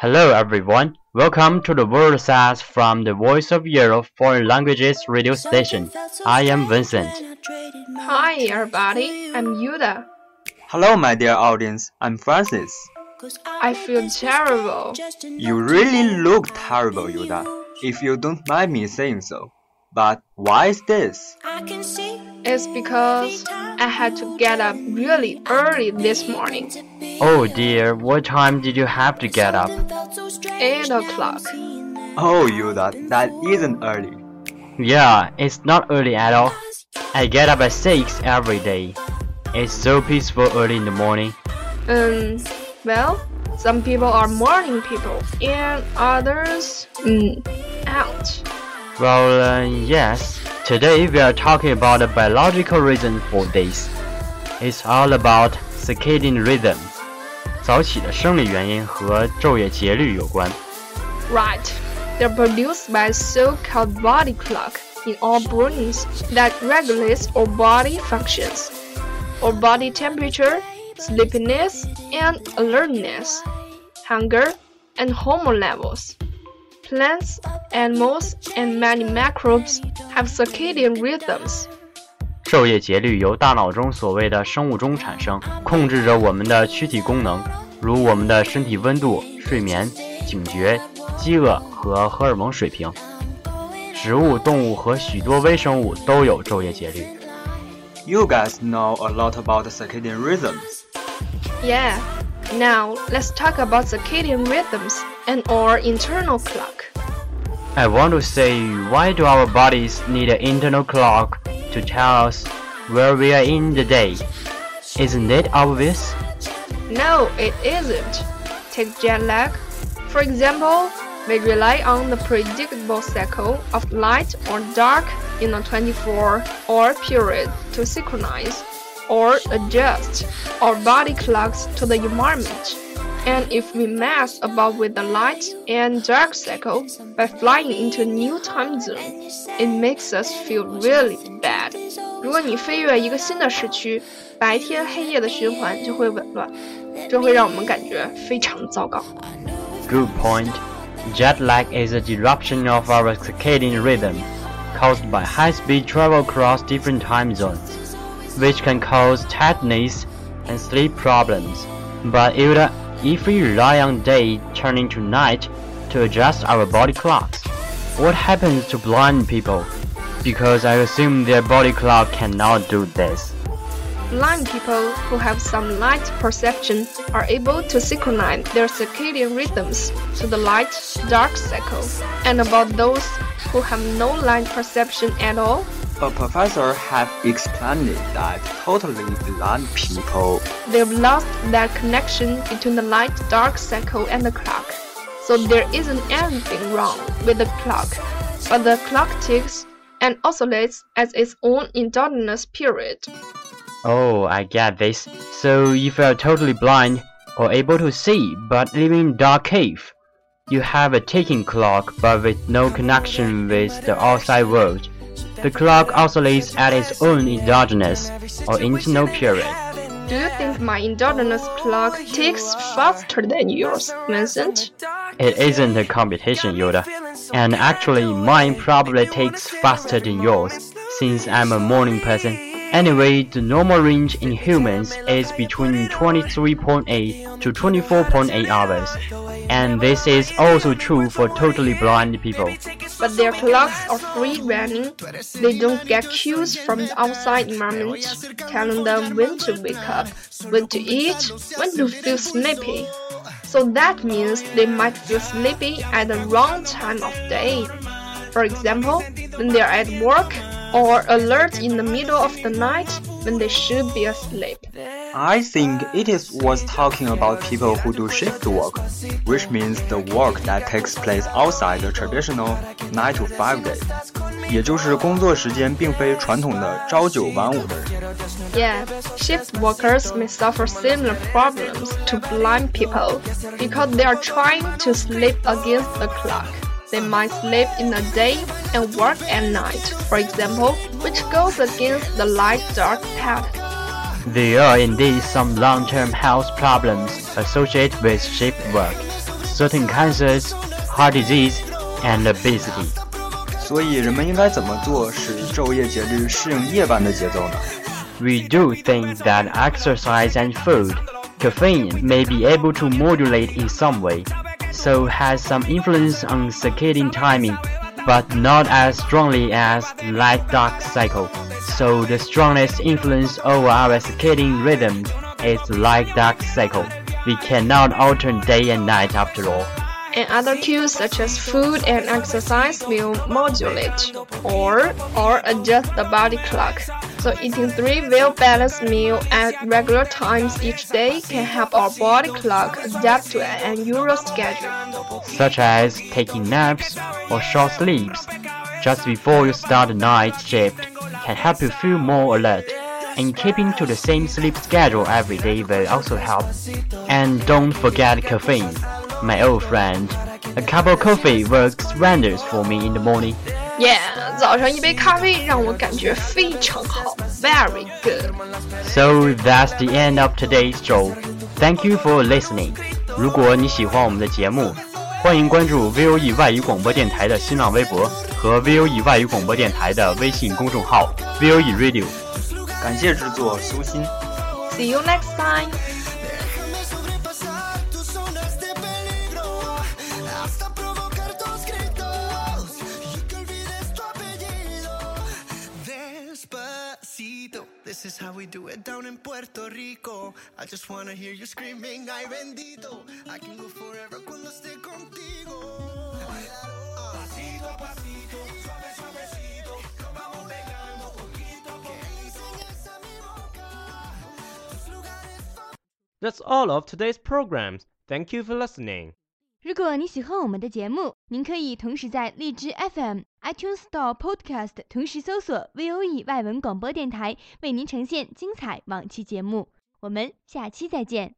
Hello everyone, welcome to the World Says from the Voice of Europe Foreign Languages radio station. I am Vincent. Hi, everybody. I'm Yuda. Hello, my dear audience. I'm Francis. I feel terrible. You really look terrible, Yuda, if you don't mind me saying so. But why is this? It's because I had to get up really early this morning. Oh dear, what time did you have to get up? 8 o'clock. Oh, Yuda, that isn't early. Yeah, it's not early at all. I get up at 6 every day. It's so peaceful early in the morning. Um, well, some people are morning people and others, mm, aren't. Well, uh, yes. Today we are talking about the biological reason for this. It's all about circadian rhythm. 早起的生理原因和昼夜节律有关。 Right. They're produced by a so-called body clock in our brains that regulates our body functions, our body temperature, sleepiness and alertness, hunger and hormone levels. Plants, animals, and many microbes have circadian rhythms. 昼夜节律由大脑中所谓的生物钟产生，控制着我们的躯体功能，如我们的身体温度、睡眠、警觉、饥饿和荷尔蒙水平。植物、动物和许多微生物都有昼夜节律。 You guys know a lot about circadian rhythms. Yeah. Now let's talk about circadian rhythms and our internal clock. I want to say, why do our bodies need an internal clock to tell us where we are in the day? Isn't it obvious? No, it isn't. Take jet lag. For example, we rely on the predictable cycle of light or dark in a 24 hour period to synchronize or adjust our body clocks to the environment. And if we mess about with the light and dark cycle by flying into a new time zone, it makes us feel really bad. 如果你飞越一个新的时区，白天黑夜的循环就会紊乱，这会让我们感觉非常糟糕。 Good point. Jet lag is a disruption of our circadian rhythm caused by high-speed travel across different time zones, which can cause tiredness and sleep problems. But if, we rely on day turning to night to adjust our body clocks, what happens to blind people? Because I assume their body clock cannot do this. Blind people who have some light perception are able to synchronize their circadian rhythms to the light dark cycle. And about those who have no light perception at all, A professor have explained that totally blind people they've lost that connection between the light dark cycle and the clock. So there isn't anything wrong with the clock, but the clock ticks and oscillates at its own endogenous period. Oh, I get this. So if you are totally blind or able to see but living in dark cave, You have a ticking clock but with no connection with the outside world. The clock oscillates at its own endogenous or internal period. Do you think my endogenous clock ticks faster than yours, Vincent? It isn't a competition, Yoda. And actually, mine probably takes faster than yours, since I'm a morning person. Anyway, the normal range in humans is between 23.8 to 24.8 hours. And this is also true for totally blind people. But their clocks are free running. They don't get cues from the outside environment telling them when to wake up, when to eat, when to feel sleepy. So that means they might feel sleepy at the wrong time of day. For example, when they're at work or alert in the middle of the night when they should be asleep. I think it is was talking about people who do shift work, which means the work that takes place outside the traditional 9 to 5 day. 也就是工作时间并非传统的朝九晚五的人。Yeah, shift workers may suffer similar problems to blind people because they are trying to sleep against the clock. They might sleep in the day and work at night, for example, which goes against the light-dark pattern. There are indeed some long-term health problems associated with shift work, certain cancers, heart disease, and obesity. 所以人们应该怎么做使昼夜节律适应夜班的节奏呢？We do think that exercise and food, caffeine may be able to modulate in some way so has some influence on circadian timing, but not as strongly as light-dark cycle. So the strongest influence over our circadian rhythm is light-dark cycle. We cannot alter day and night after all and other cues such as food and exercise will modulate or or adjust the body clock. So eating three well-balanced meals at regular times each day can help our body clock adapt to an unusual schedule. Such as taking naps or short sleeps just before you start the night shift can help you feel more alert and keeping to the same sleep schedule every day will also help. And don't forget caffeine my old friend. A cup of coffee works wonders for me in the morning. Yeah, 早上一杯咖啡让我感觉非常好，very good. So that's the end of today's show. Thank you for listening. 如果你喜欢我们的节目，欢迎关注 VOE 外语广播电台的新浪微博和 VOE 外语广播电台的微信公众号 VOE Radio。感谢制作苏欣。See you next time. This is how we do it down in Puerto Rico. I just wanna hear you screaming, ay bendito. I can go forever cuando esté contigo. Pasito a pasito, suave suavecito, nos vamos pegando poquito a poquito. That's all of today's programs. Thank you for listening. 如果你喜欢我们的节目，您可以同时在荔枝 FM、iTunes Store、Podcast 同时搜索 VOE 外文广播电台，为您呈现精彩往期节目。我们下期再见。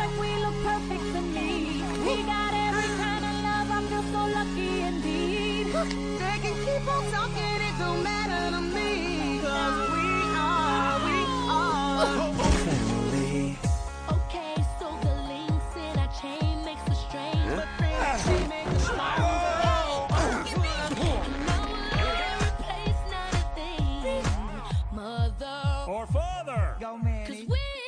like we look perfect to me. We got every kind of love, I feel so lucky indeed. They can keep on talking, it don't matter to me. Cause we are, we are Or father! Go, Manny. Cause we